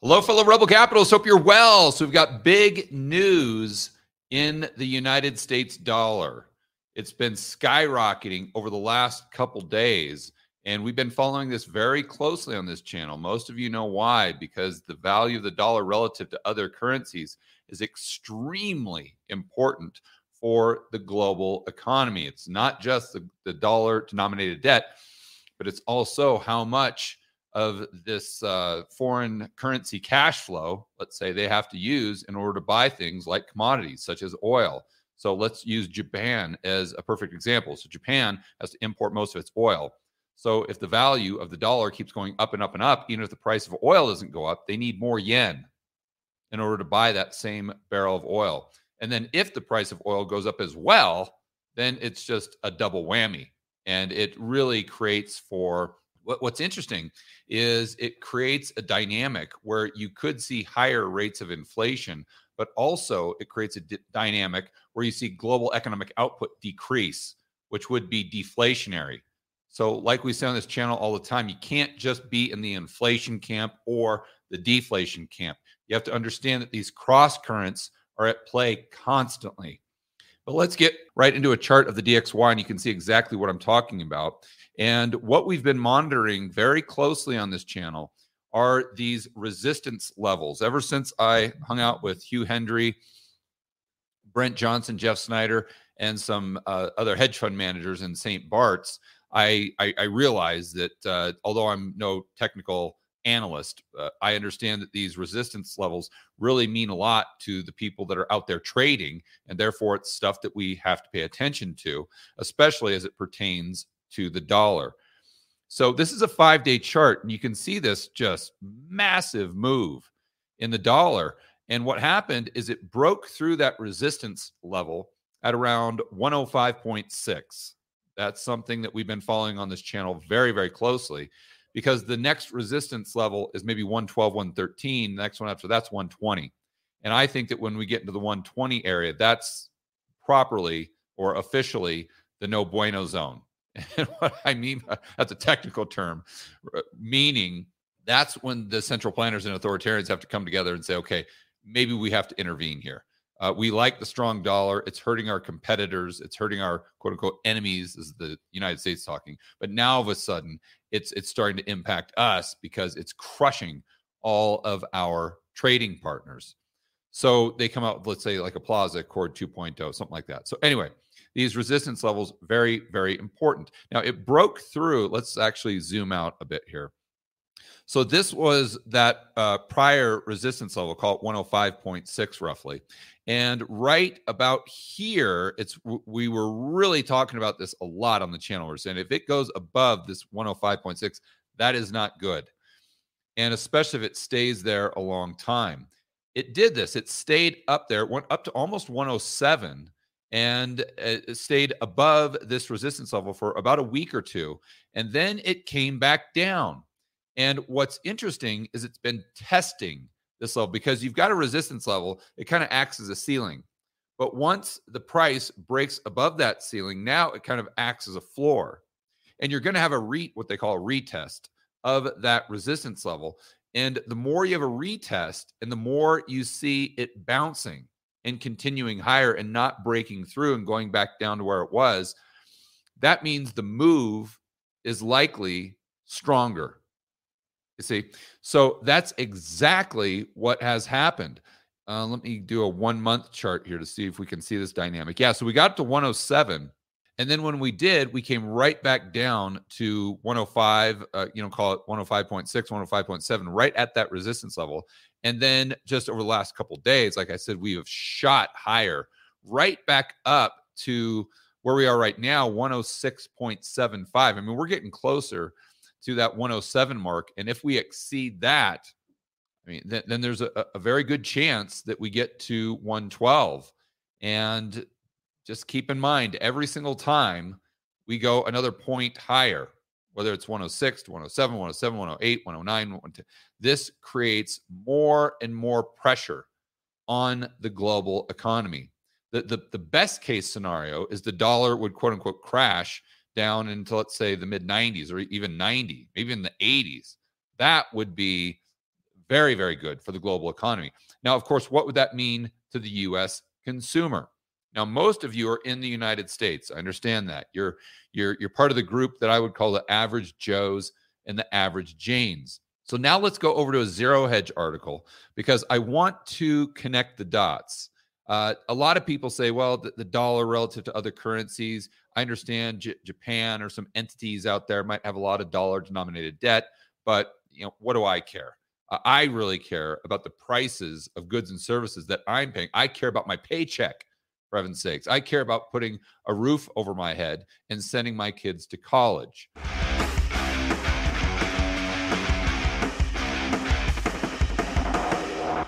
Hello, fellow Rebel Capitals. Hope you're well. So, we've got big news in the United States dollar. It's been skyrocketing over the last couple days, and we've been following this very closely on this channel. Most of you know why, because the value of the dollar relative to other currencies is extremely important for the global economy. It's not just the, the dollar denominated debt, but it's also how much of this uh, foreign currency cash flow, let's say they have to use in order to buy things like commodities such as oil. So let's use Japan as a perfect example. So Japan has to import most of its oil. So if the value of the dollar keeps going up and up and up, even if the price of oil doesn't go up, they need more yen in order to buy that same barrel of oil. And then if the price of oil goes up as well, then it's just a double whammy. And it really creates for what, what's interesting is it creates a dynamic where you could see higher rates of inflation, but also it creates a d- dynamic where you see global economic output decrease, which would be deflationary. So, like we say on this channel all the time, you can't just be in the inflation camp or the deflation camp. You have to understand that these cross currents are at play constantly. But let's get right into a chart of the DXY, and you can see exactly what I'm talking about. And what we've been monitoring very closely on this channel are these resistance levels. Ever since I hung out with Hugh Hendry, Brent Johnson, Jeff Snyder, and some uh, other hedge fund managers in St. Bart's, I, I, I realized that uh, although I'm no technical analyst, uh, I understand that these resistance levels really mean a lot to the people that are out there trading. And therefore, it's stuff that we have to pay attention to, especially as it pertains to the dollar. So this is a five day chart, and you can see this just massive move in the dollar. And what happened is it broke through that resistance level at around 105.6. That's something that we've been following on this channel very, very closely because the next resistance level is maybe 112, 113. The next one after that's 120. And I think that when we get into the 120 area, that's properly or officially the no bueno zone. And what I mean, that's a technical term, meaning that's when the central planners and authoritarians have to come together and say, okay, maybe we have to intervene here. Uh, we like the strong dollar. It's hurting our competitors. It's hurting our quote unquote enemies, is the United States talking. But now, of a sudden, it's it's starting to impact us because it's crushing all of our trading partners. So they come out, let's say, like a Plaza Accord 2.0, something like that. So anyway, these resistance levels very very important now it broke through let's actually zoom out a bit here so this was that uh, prior resistance level call it 105.6 roughly and right about here it's we were really talking about this a lot on the channel we're saying if it goes above this 105.6 that is not good and especially if it stays there a long time it did this it stayed up there went up to almost 107 and stayed above this resistance level for about a week or two. And then it came back down. And what's interesting is it's been testing this level because you've got a resistance level, it kind of acts as a ceiling. But once the price breaks above that ceiling, now it kind of acts as a floor. And you're going to have a re what they call a retest of that resistance level. And the more you have a retest and the more you see it bouncing, and continuing higher and not breaking through and going back down to where it was, that means the move is likely stronger. You see, so that's exactly what has happened. Uh, let me do a one month chart here to see if we can see this dynamic. Yeah, so we got to 107. And then when we did, we came right back down to 105, uh, you know, call it 105.6, 105.7, right at that resistance level. And then just over the last couple days, like I said, we have shot higher, right back up to where we are right now, 106.75. I mean, we're getting closer to that 107 mark. And if we exceed that, I mean, then, then there's a, a very good chance that we get to 112. And just keep in mind, every single time we go another point higher, whether it's 106 to 107, 107, 108, 109, 110. This creates more and more pressure on the global economy. The, the, the best case scenario is the dollar would quote unquote crash down into, let's say, the mid 90s or even 90, maybe in the 80s. That would be very, very good for the global economy. Now, of course, what would that mean to the US consumer? Now, most of you are in the United States. I understand that. You're you're you're part of the group that I would call the average Joes and the average Janes. So now let's go over to a zero hedge article because I want to connect the dots. Uh, a lot of people say, well, the, the, dollar relative to other currencies. I understand J- Japan or some entities out there might have a lot of dollar denominated debt, but you know, what do I care? Uh, I really care about the prices of goods and services that I'm paying. I care about my paycheck, for heaven's sakes. I care about putting a roof over my head and sending my kids to college.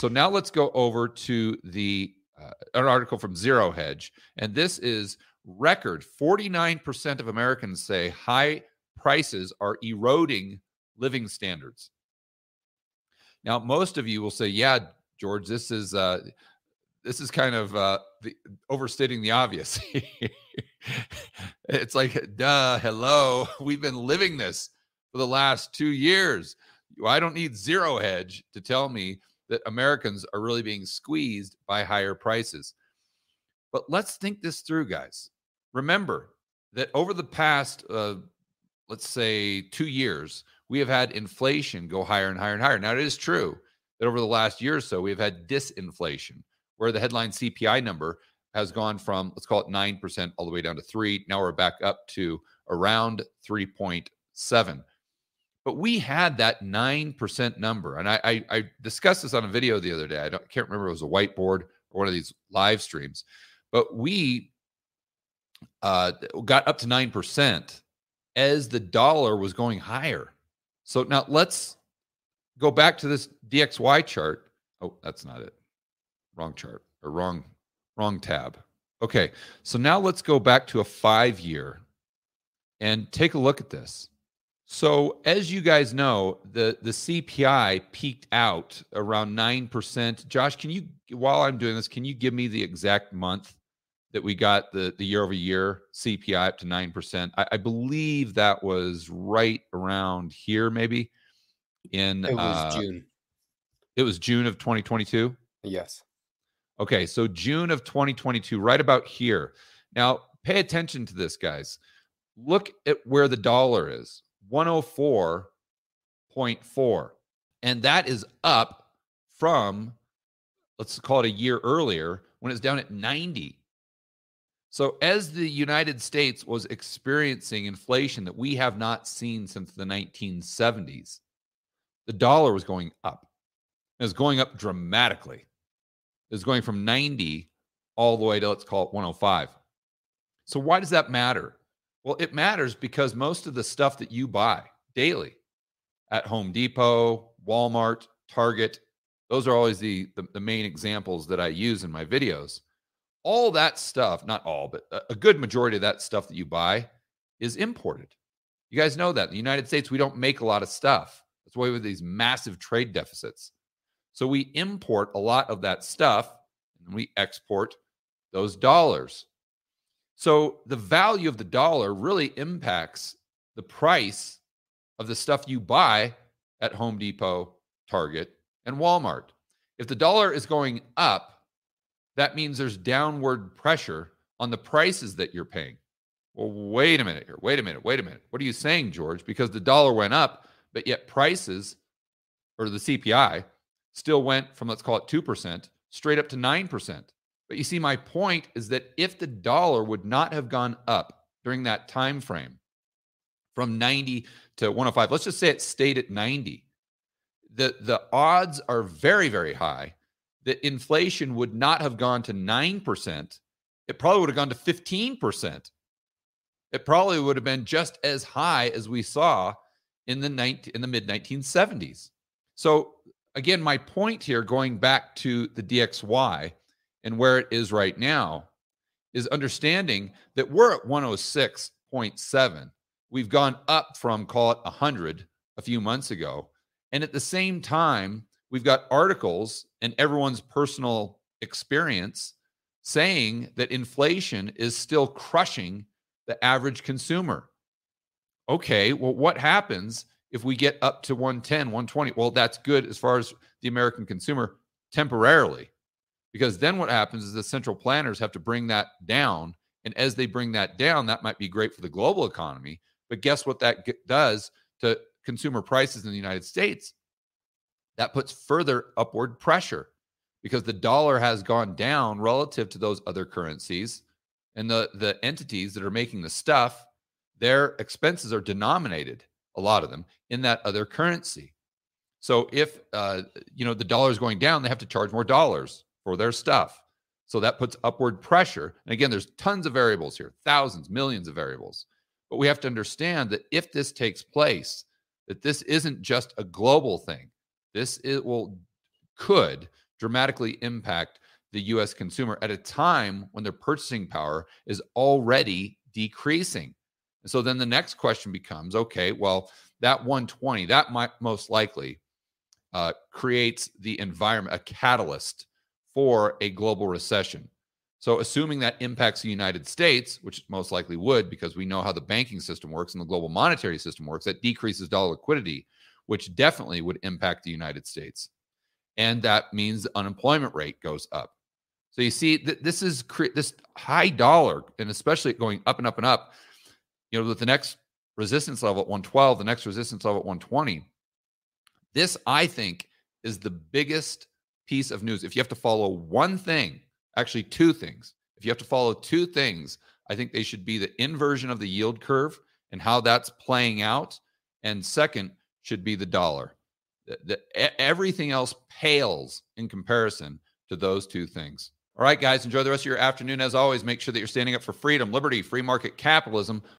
So now let's go over to the uh, an article from Zero Hedge, and this is record 49% of Americans say high prices are eroding living standards. Now, most of you will say, "Yeah, George, this is uh, this is kind of uh, the, overstating the obvious." it's like, duh, hello, we've been living this for the last two years. I don't need zero hedge to tell me that Americans are really being squeezed by higher prices. But let's think this through, guys. Remember that over the past, uh, let's say, two years, we have had inflation go higher and higher and higher. Now, it is true that over the last year or so, we've had disinflation, where the headline CPI number has gone from, let's call it 9% all the way down to three. Now we're back up to around 3.7. But we had that 9% number. And I, I, I discussed this on a video the other day. I can't remember it was a whiteboard or one of these live streams. But we uh, got up to 9% as the dollar was going higher. So now let's go back to this DXY chart. Oh, that's not it. Wrong chart or wrong wrong tab. Okay. So now let's go back to a 5 year and take a look at this. So, as you guys know, the the CPI peaked out around nine percent. Josh, can you, while I'm doing this, can you give me the exact month that we got the the year over year CPI up to nine percent? I, I, believe that was right around here, maybe. In it was uh, June. It was June of 2022. Yes. Okay, so June of 2022, right about here. Now, pay attention to this, guys. Look at where the dollar is 104.4. And that is up from, let's call it a year earlier when it's down at 90. So, as the United States was experiencing inflation that we have not seen since the 1970s, the dollar was going up. It was going up dramatically. It was going from 90 all the way to, let's call it 105. So, why does that matter? Well, it matters because most of the stuff that you buy daily at Home Depot, Walmart, Target, those are always the, the, the main examples that I use in my videos. All that stuff, not all, but a good majority of that stuff that you buy is imported. You guys know that in the United States, we don't make a lot of stuff. That's why we have these massive trade deficits. So we import a lot of that stuff and we export those dollars. So the value of the dollar really impacts the price of the stuff you buy at Home Depot, Target, and Walmart. If the dollar is going up, that means there's downward pressure on the prices that you're paying. Well, wait a minute here. Wait a minute. Wait a minute. What are you saying, George? Because the dollar went up, but yet prices or the CPI still went from let's call it 2% straight up to 9%. But you see my point is that if the dollar would not have gone up during that time frame from 90 to 105, let's just say it stayed at 90. The the odds are very very high that inflation would not have gone to 9%. It probably would have gone to 15%. It probably would have been just as high as we saw in the 19, in the mid 1970s. So again, my point here, going back to the DXY and where it is right now, is understanding that we're at 106.7. We've gone up from call it 100 a few months ago, and at the same time, we've got articles and everyone's personal experience saying that inflation is still crushing the average consumer. Okay, well, what happens if we get up to 110, 120? Well, that's good as far as the American consumer temporarily, because then what happens is the central planners have to bring that down. And as they bring that down, that might be great for the global economy. But guess what that does to consumer prices in the United States? That puts further upward pressure because the dollar has gone down relative to those other currencies and the the entities that are making the stuff their expenses are denominated a lot of them in that other currency so if uh, you know the dollar is going down they have to charge more dollars for their stuff. So that puts upward pressure. And again there's tons of variables here thousands millions of variables. But we have to understand that if this takes place that this isn't just a global thing. This it will could dramatically impact the US consumer at a time when their purchasing power is already decreasing. And so then the next question becomes okay, well, that 120, that might most likely uh, creates the environment, a catalyst for a global recession. So, assuming that impacts the United States, which most likely would, because we know how the banking system works and the global monetary system works, that decreases dollar liquidity, which definitely would impact the United States. And that means the unemployment rate goes up. So you see that this is cre- this high dollar, and especially going up and up and up. You know, with the next resistance level at 112, the next resistance level at 120. This, I think, is the biggest piece of news. If you have to follow one thing, actually two things, if you have to follow two things, I think they should be the inversion of the yield curve and how that's playing out. And second should be the dollar. The, the, everything else pales in comparison to those two things. All right, guys, enjoy the rest of your afternoon. As always, make sure that you're standing up for freedom, liberty, free market capitalism,